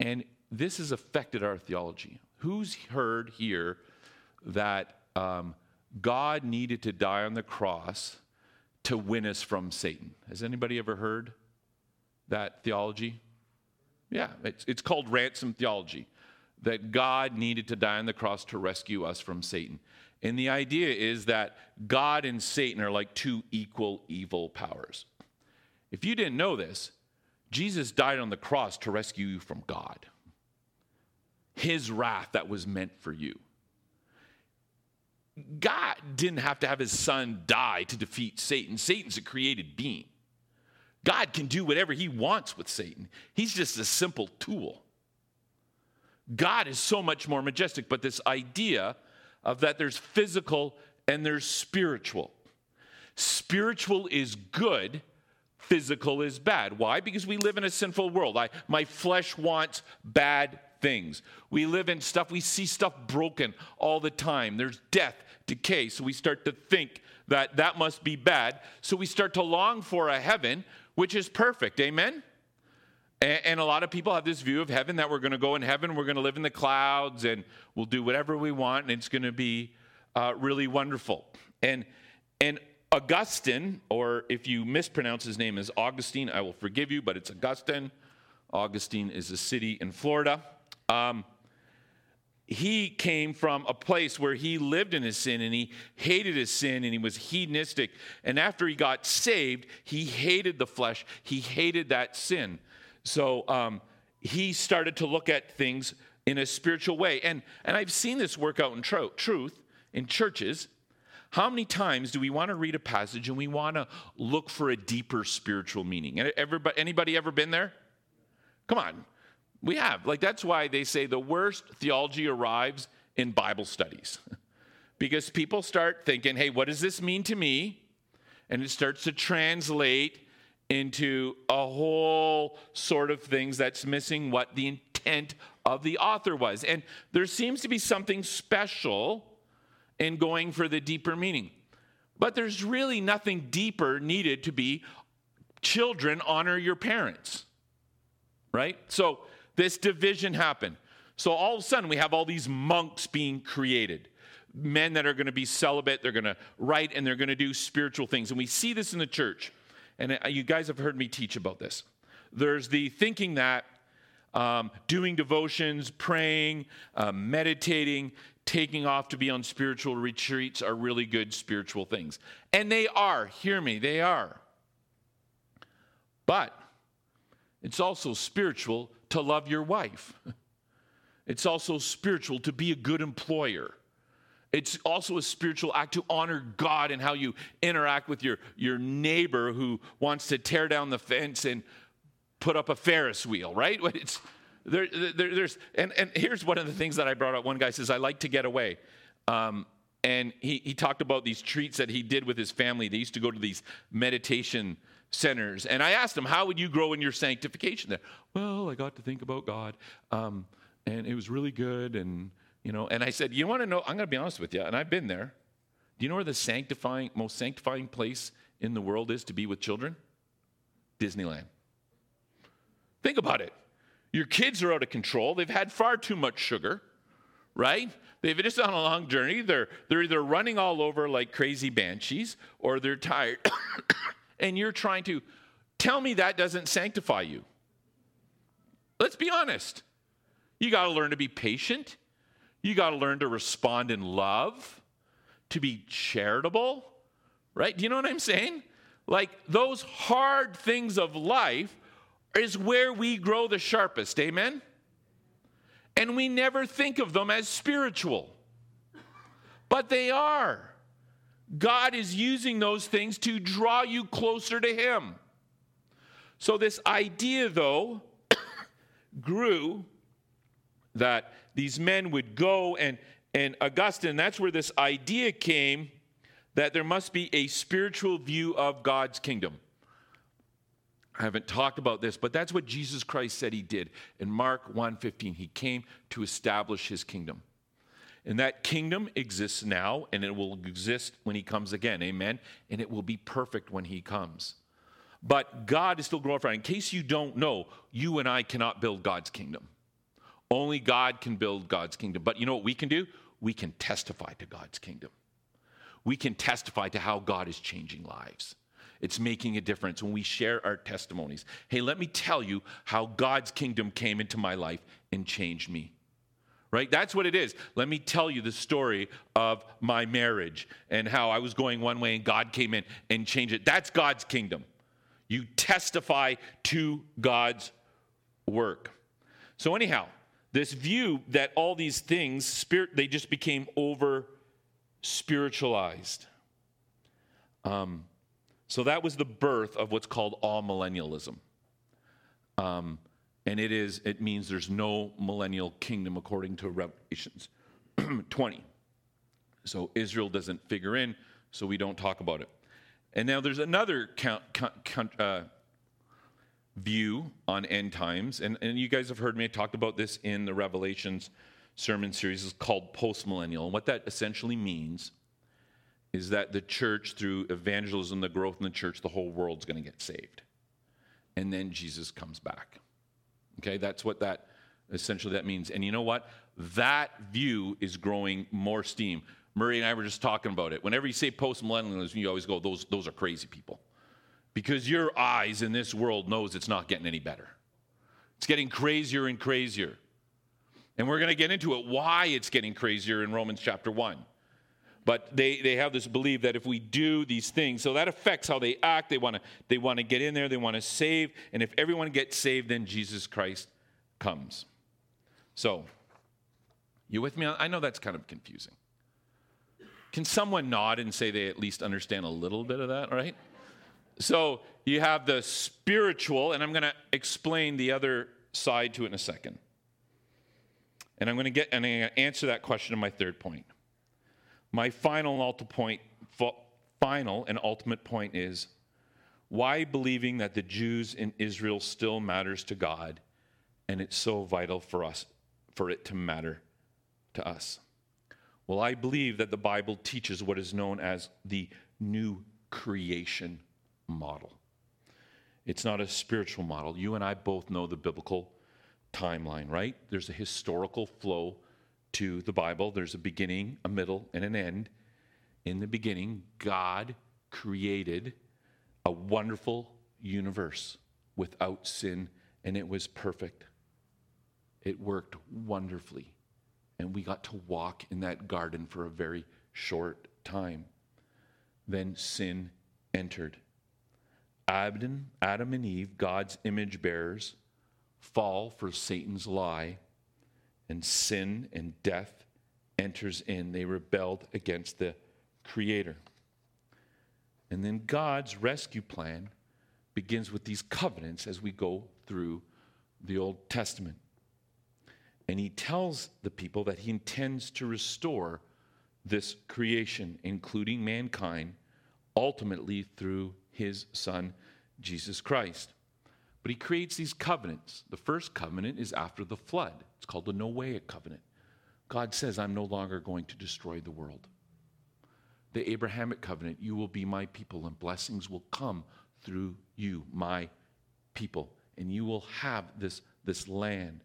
And this has affected our theology. Who's heard here that um, God needed to die on the cross to win us from Satan. Has anybody ever heard that theology? Yeah, it's, it's called ransom theology that God needed to die on the cross to rescue us from Satan. And the idea is that God and Satan are like two equal evil powers. If you didn't know this, Jesus died on the cross to rescue you from God. His wrath that was meant for you. God didn't have to have his son die to defeat Satan. Satan's a created being. God can do whatever he wants with Satan. He's just a simple tool. God is so much more majestic, but this idea of that there's physical and there's spiritual. Spiritual is good, physical is bad. Why? Because we live in a sinful world. I, my flesh wants bad things. We live in stuff, we see stuff broken all the time. There's death, decay. So we start to think that that must be bad. So we start to long for a heaven which is perfect. Amen? And, a lot of people have this view of heaven that we're going to go in heaven, we're going to live in the clouds, and we'll do whatever we want, and it's going to be uh, really wonderful. And, and Augustine, or if you mispronounce his name as Augustine, I will forgive you, but it's Augustine. Augustine is a city in Florida. Um, he came from a place where he lived in his sin and he hated his sin and he was hedonistic. And after he got saved, he hated the flesh, he hated that sin. So um, he started to look at things in a spiritual way. And, and I've seen this work out in truth in churches. How many times do we want to read a passage and we want to look for a deeper spiritual meaning? Everybody, anybody ever been there? Come on. We have. Like, that's why they say the worst theology arrives in Bible studies. because people start thinking, hey, what does this mean to me? And it starts to translate into a whole sort of things that's missing what the intent of the author was. And there seems to be something special in going for the deeper meaning. But there's really nothing deeper needed to be children honor your parents. Right? So this division happened. So all of a sudden, we have all these monks being created. Men that are going to be celibate, they're going to write, and they're going to do spiritual things. And we see this in the church. And uh, you guys have heard me teach about this. There's the thinking that um, doing devotions, praying, uh, meditating, taking off to be on spiritual retreats are really good spiritual things. And they are. Hear me, they are. But it's also spiritual to love your wife. It's also spiritual to be a good employer. It's also a spiritual act to honor God and how you interact with your, your neighbor who wants to tear down the fence and put up a Ferris wheel, right? It's, there, there, there's, and, and here's one of the things that I brought up. One guy says, I like to get away. Um, and he, he talked about these treats that he did with his family. They used to go to these meditation centers. And I asked him, How would you grow in your sanctification there? Well, I got to think about God. Um, and it was really good. And, you know, and I said, You want to know? I'm going to be honest with you. And I've been there. Do you know where the sanctifying, most sanctifying place in the world is to be with children? Disneyland. Think about it. Your kids are out of control. They've had far too much sugar, right? They've just on a long journey. They're, they're either running all over like crazy banshees or they're tired and you're trying to tell me that doesn't sanctify you. Let's be honest. You got to learn to be patient. You got to learn to respond in love, to be charitable, right? Do you know what I'm saying? Like those hard things of life is where we grow the sharpest. Amen? And we never think of them as spiritual, but they are. God is using those things to draw you closer to Him. So, this idea, though, grew that these men would go and, and Augustine, that's where this idea came that there must be a spiritual view of God's kingdom. I haven't talked about this, but that's what Jesus Christ said he did in Mark 1:15. He came to establish his kingdom. And that kingdom exists now and it will exist when he comes again. Amen. And it will be perfect when he comes. But God is still glorified. In case you don't know, you and I cannot build God's kingdom. Only God can build God's kingdom. But you know what we can do? We can testify to God's kingdom. We can testify to how God is changing lives. It's making a difference when we share our testimonies. Hey, let me tell you how God's kingdom came into my life and changed me. Right? That's what it is. Let me tell you the story of my marriage and how I was going one way and God came in and changed it. That's God's kingdom. You testify to God's work. So, anyhow, this view that all these things, spirit, they just became over spiritualized. Um, so that was the birth of what's called amillennialism. Um, and it is it means there's no millennial kingdom according to Revelations 20. So Israel doesn't figure in, so we don't talk about it. And now there's another count, count, uh, view on end times, and, and you guys have heard me talk about this in the Revelations sermon series. It's called postmillennial, and what that essentially means is that the church, through evangelism, the growth in the church, the whole world's going to get saved. And then Jesus comes back. Okay, that's what that essentially that means. And you know what? That view is growing more steam. Murray and I were just talking about it. Whenever you say post-millennialism, you always go, those, those are crazy people. Because your eyes in this world knows it's not getting any better. It's getting crazier and crazier. And we're going to get into it, why it's getting crazier in Romans chapter 1. But they, they have this belief that if we do these things, so that affects how they act. They want to they want to get in there, they want to save. And if everyone gets saved, then Jesus Christ comes. So, you with me? I know that's kind of confusing. Can someone nod and say they at least understand a little bit of that, right? So you have the spiritual, and I'm going to explain the other side to it in a second. And I'm going to get and I'm going to answer that question in my third point. My final and ultimate point, final and ultimate point is why believing that the Jews in Israel still matters to God and it's so vital for us for it to matter to us. Well, I believe that the Bible teaches what is known as the new creation model. It's not a spiritual model. You and I both know the biblical timeline, right? There's a historical flow to the Bible. There's a beginning, a middle, and an end. In the beginning, God created a wonderful universe without sin, and it was perfect. It worked wonderfully. And we got to walk in that garden for a very short time. Then sin entered. Adam, Adam and Eve, God's image bearers, fall for Satan's lie and sin and death enters in. They rebelled against the Creator. And then God's rescue plan begins with these covenants as we go through the Old Testament. And he tells the people that he intends to restore this creation, including mankind, ultimately through his Son, Jesus Christ. But he creates these covenants. The first covenant is after the flood. It's called the Noahic covenant. God says, I'm no longer going to destroy the world. The Abrahamic covenant, you will be my people, and blessings will come through you, my people, and you will have this, this land.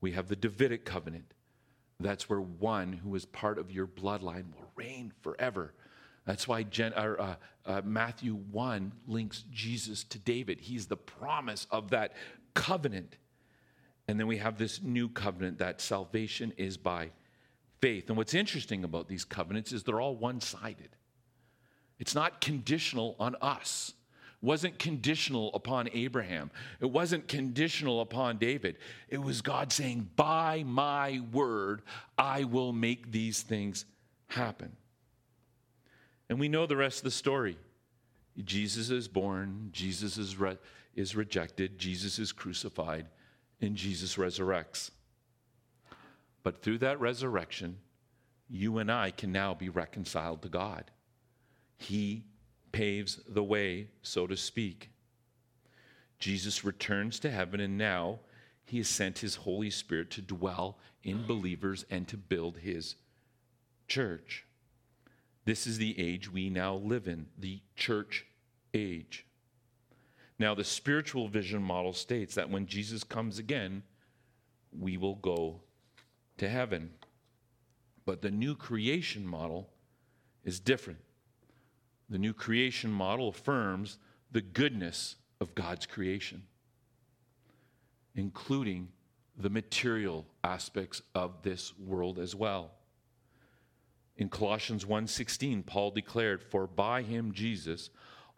We have the Davidic covenant. That's where one who is part of your bloodline will reign forever. That's why Gen, or, uh, uh, Matthew 1 links Jesus to David. He's the promise of that covenant. And then we have this new covenant that salvation is by faith. And what's interesting about these covenants is they're all one sided. It's not conditional on us. Wasn't conditional upon Abraham. It wasn't conditional upon David. It was God saying, By my word, I will make these things happen. And we know the rest of the story. Jesus is born, Jesus is, re- is rejected, Jesus is crucified, and Jesus resurrects. But through that resurrection, you and I can now be reconciled to God. He paves the way, so to speak. Jesus returns to heaven, and now he has sent his Holy Spirit to dwell in believers and to build his church. This is the age we now live in, the church age. Now, the spiritual vision model states that when Jesus comes again, we will go to heaven. But the new creation model is different. The new creation model affirms the goodness of God's creation, including the material aspects of this world as well. In Colossians 1:16, Paul declared, "For by him Jesus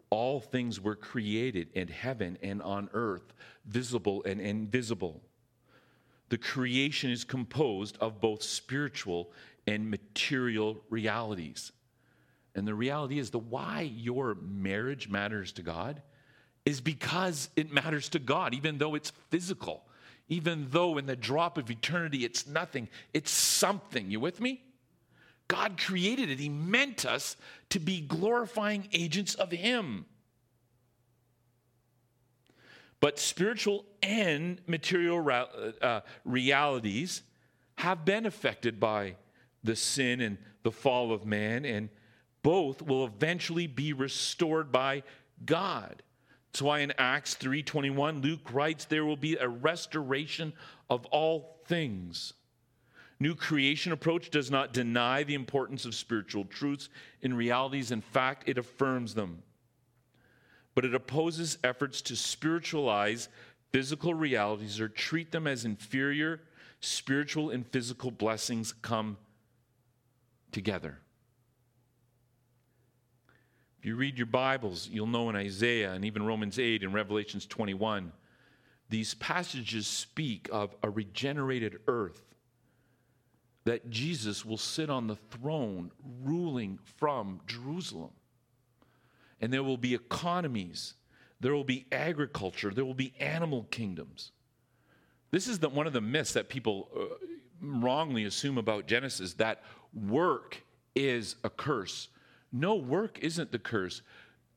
all things were created in heaven and on earth, visible and invisible." The creation is composed of both spiritual and material realities. And the reality is the why your marriage matters to God is because it matters to God, even though it's physical, even though in the drop of eternity it's nothing, it's something. You with me? God created it, He meant us to be glorifying agents of Him. But spiritual and material uh, realities have been affected by the sin and the fall of man, and both will eventually be restored by God. That's why in Acts 3:21 Luke writes there will be a restoration of all things. New creation approach does not deny the importance of spiritual truths in realities in fact it affirms them. But it opposes efforts to spiritualize physical realities or treat them as inferior. Spiritual and physical blessings come together. If you read your Bibles, you'll know in Isaiah and even Romans 8 and Revelations 21, these passages speak of a regenerated earth, that Jesus will sit on the throne ruling from Jerusalem. And there will be economies, there will be agriculture, there will be animal kingdoms. This is the, one of the myths that people uh, wrongly assume about Genesis that work is a curse. No, work isn't the curse.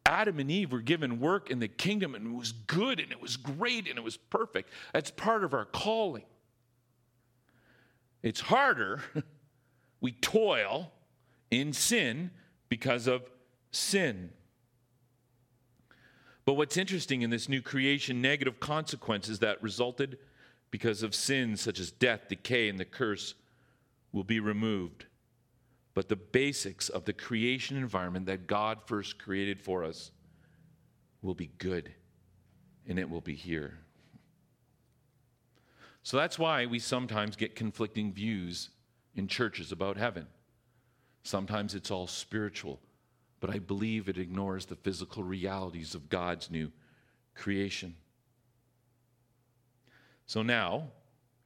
Adam and Eve were given work in the kingdom and it was good and it was great and it was perfect. That's part of our calling. It's harder. we toil in sin because of sin. But what's interesting in this new creation, negative consequences that resulted because of sins such as death, decay, and the curse will be removed but the basics of the creation environment that God first created for us will be good and it will be here. So that's why we sometimes get conflicting views in churches about heaven. Sometimes it's all spiritual, but I believe it ignores the physical realities of God's new creation. So now,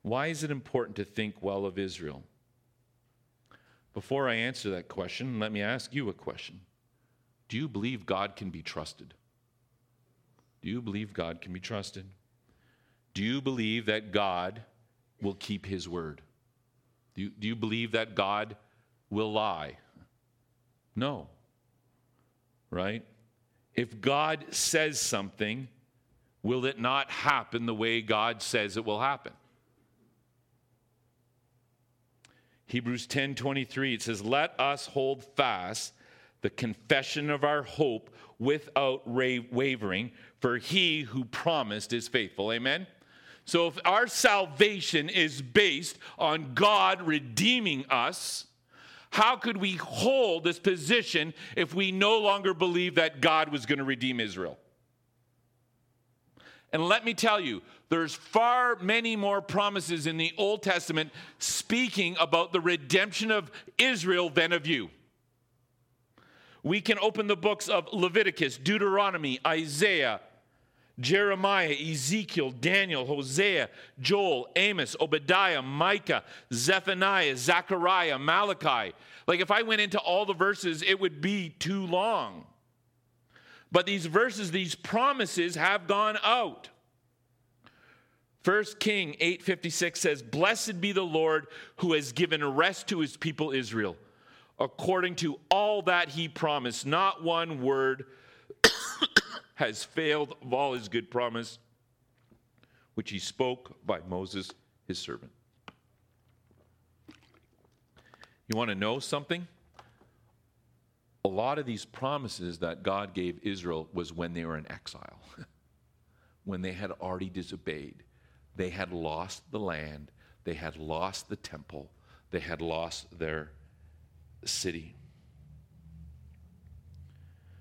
why is it important to think well of Israel? Before I answer that question, let me ask you a question. Do you believe God can be trusted? Do you believe God can be trusted? Do you believe that God will keep his word? Do you, do you believe that God will lie? No. Right? If God says something, will it not happen the way God says it will happen? Hebrews 10 23, it says, Let us hold fast the confession of our hope without wavering, for he who promised is faithful. Amen? So if our salvation is based on God redeeming us, how could we hold this position if we no longer believe that God was going to redeem Israel? And let me tell you, there's far many more promises in the Old Testament speaking about the redemption of Israel than of you. We can open the books of Leviticus, Deuteronomy, Isaiah, Jeremiah, Ezekiel, Daniel, Hosea, Joel, Amos, Obadiah, Micah, Zephaniah, Zechariah, Malachi. Like if I went into all the verses, it would be too long. But these verses, these promises have gone out. First King 8:56 says, "Blessed be the Lord who has given rest to his people Israel, according to all that he promised. Not one word has failed of all his good promise, which he spoke by Moses his servant." You want to know something? a lot of these promises that God gave Israel was when they were in exile, when they had already disobeyed. They had lost the land, they had lost the temple, they had lost their city.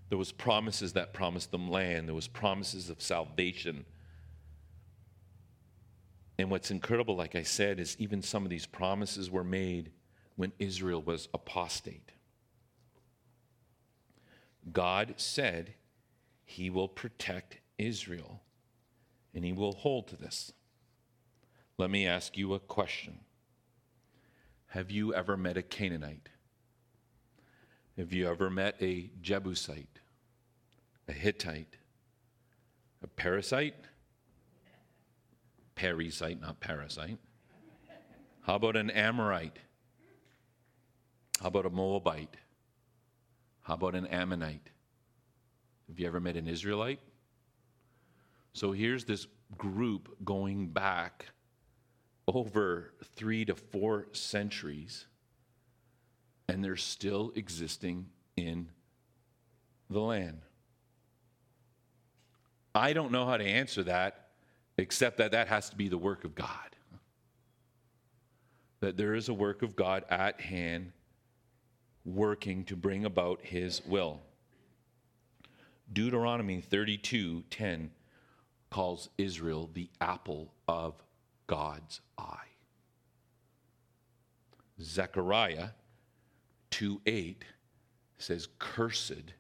There was promises that promised them land. There was promises of salvation. And what's incredible, like I said, is even some of these promises were made when Israel was apostate. God said he will protect Israel, and he will hold to this. Let me ask you a question Have you ever met a Canaanite? Have you ever met a Jebusite, a Hittite, a parasite? Parasite, not parasite. How about an Amorite? How about a Moabite? How about an Ammonite? Have you ever met an Israelite? So here's this group going back over three to four centuries, and they're still existing in the land. I don't know how to answer that, except that that has to be the work of God. That there is a work of God at hand working to bring about his will. Deuteronomy 32 10 calls Israel the apple of God's eye. Zechariah 2 8 says, Cursed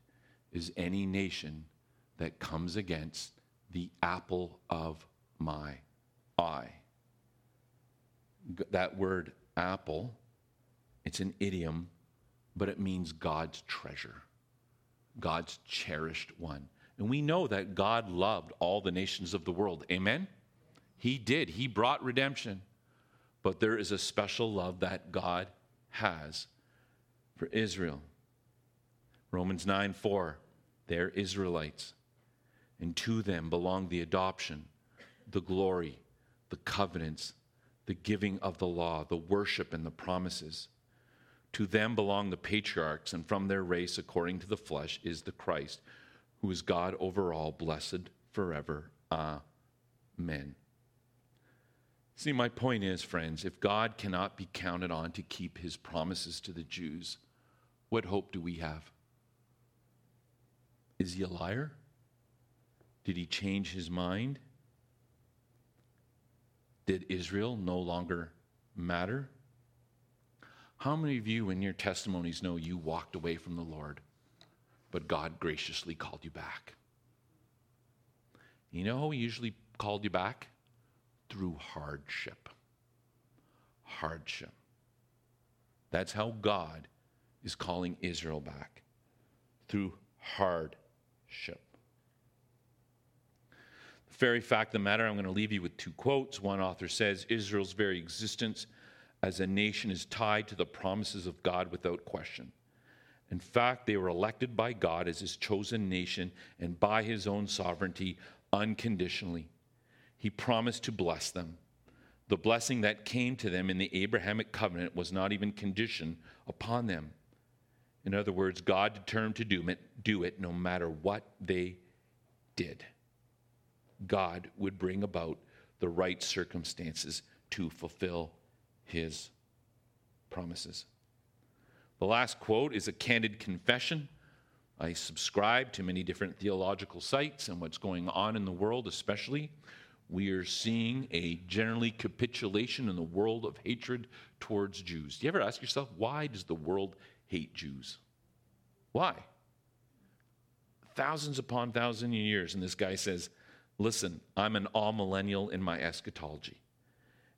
is any nation that comes against the apple of my eye. That word apple, it's an idiom, but it means God's treasure, God's cherished one. And we know that God loved all the nations of the world. Amen? He did. He brought redemption. But there is a special love that God has for Israel. Romans 9 4, they're Israelites. And to them belong the adoption, the glory, the covenants, the giving of the law, the worship, and the promises. To them belong the patriarchs, and from their race, according to the flesh, is the Christ, who is God over all, blessed forever. Amen. See, my point is, friends, if God cannot be counted on to keep his promises to the Jews, what hope do we have? Is he a liar? Did he change his mind? Did Israel no longer matter? How many of you in your testimonies know you walked away from the Lord, but God graciously called you back? You know how He usually called you back? Through hardship. Hardship. That's how God is calling Israel back through hardship very fact of the matter, I'm going to leave you with two quotes. One author says Israel's very existence as a nation is tied to the promises of God without question. In fact, they were elected by God as his chosen nation and by his own sovereignty unconditionally. He promised to bless them. The blessing that came to them in the Abrahamic covenant was not even conditioned upon them. In other words, God determined to do it, do it no matter what they did. God would bring about the right circumstances to fulfill his promises. The last quote is a candid confession. I subscribe to many different theological sites and what's going on in the world, especially. We are seeing a generally capitulation in the world of hatred towards Jews. Do you ever ask yourself, why does the world hate Jews? Why? Thousands upon thousands of years. And this guy says, Listen, I'm an amillennial in my eschatology,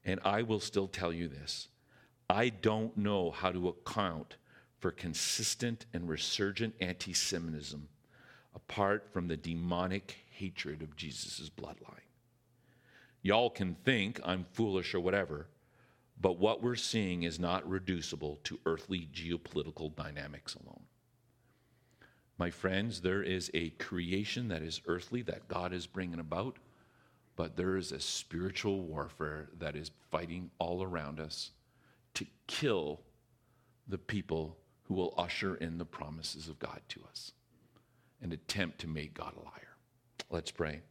and I will still tell you this. I don't know how to account for consistent and resurgent anti Semitism apart from the demonic hatred of Jesus' bloodline. Y'all can think I'm foolish or whatever, but what we're seeing is not reducible to earthly geopolitical dynamics alone. My friends, there is a creation that is earthly that God is bringing about, but there is a spiritual warfare that is fighting all around us to kill the people who will usher in the promises of God to us and attempt to make God a liar. Let's pray.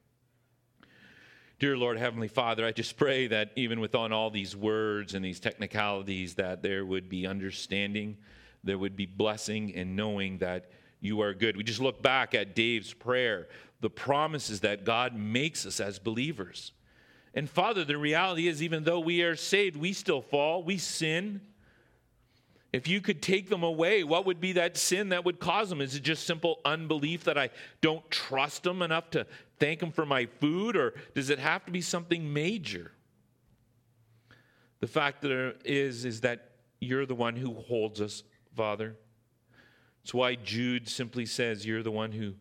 Dear Lord, Heavenly Father, I just pray that even within all these words and these technicalities, that there would be understanding, there would be blessing in knowing that you are good. We just look back at Dave's prayer, the promises that God makes us as believers. And Father, the reality is, even though we are saved, we still fall, we sin. If you could take them away, what would be that sin that would cause them? Is it just simple unbelief that I don't trust them enough to thank them for my food, or does it have to be something major? The fact that is is that you're the one who holds us, Father. It's why Jude simply says, You're the one who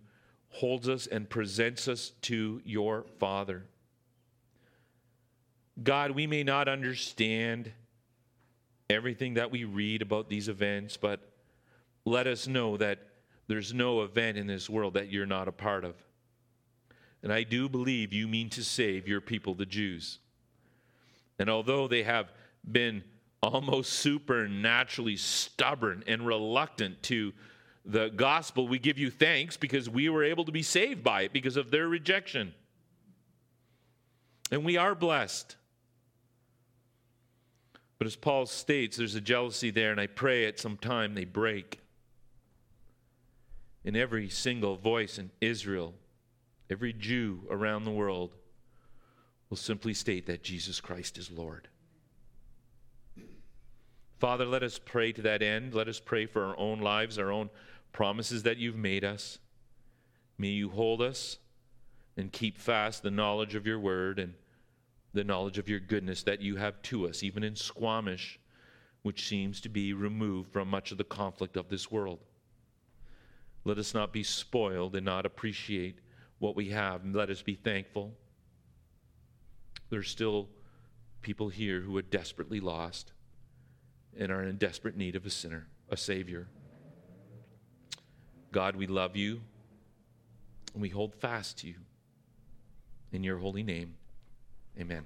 holds us and presents us to your Father. God, we may not understand everything that we read about these events, but let us know that there's no event in this world that you're not a part of. And I do believe you mean to save your people, the Jews. And although they have been almost supernaturally stubborn and reluctant to the gospel, we give you thanks because we were able to be saved by it because of their rejection. And we are blessed. But as Paul states, there's a jealousy there, and I pray at some time they break. In every single voice in Israel, every Jew around the world will simply state that Jesus Christ is Lord. Father, let us pray to that end. Let us pray for our own lives, our own promises that you've made us. May you hold us and keep fast the knowledge of your word and the knowledge of your goodness that you have to us, even in Squamish, which seems to be removed from much of the conflict of this world. Let us not be spoiled and not appreciate what we have. And let us be thankful. There's still people here who are desperately lost and are in desperate need of a sinner, a Savior. God, we love you and we hold fast to you. In your holy name, amen.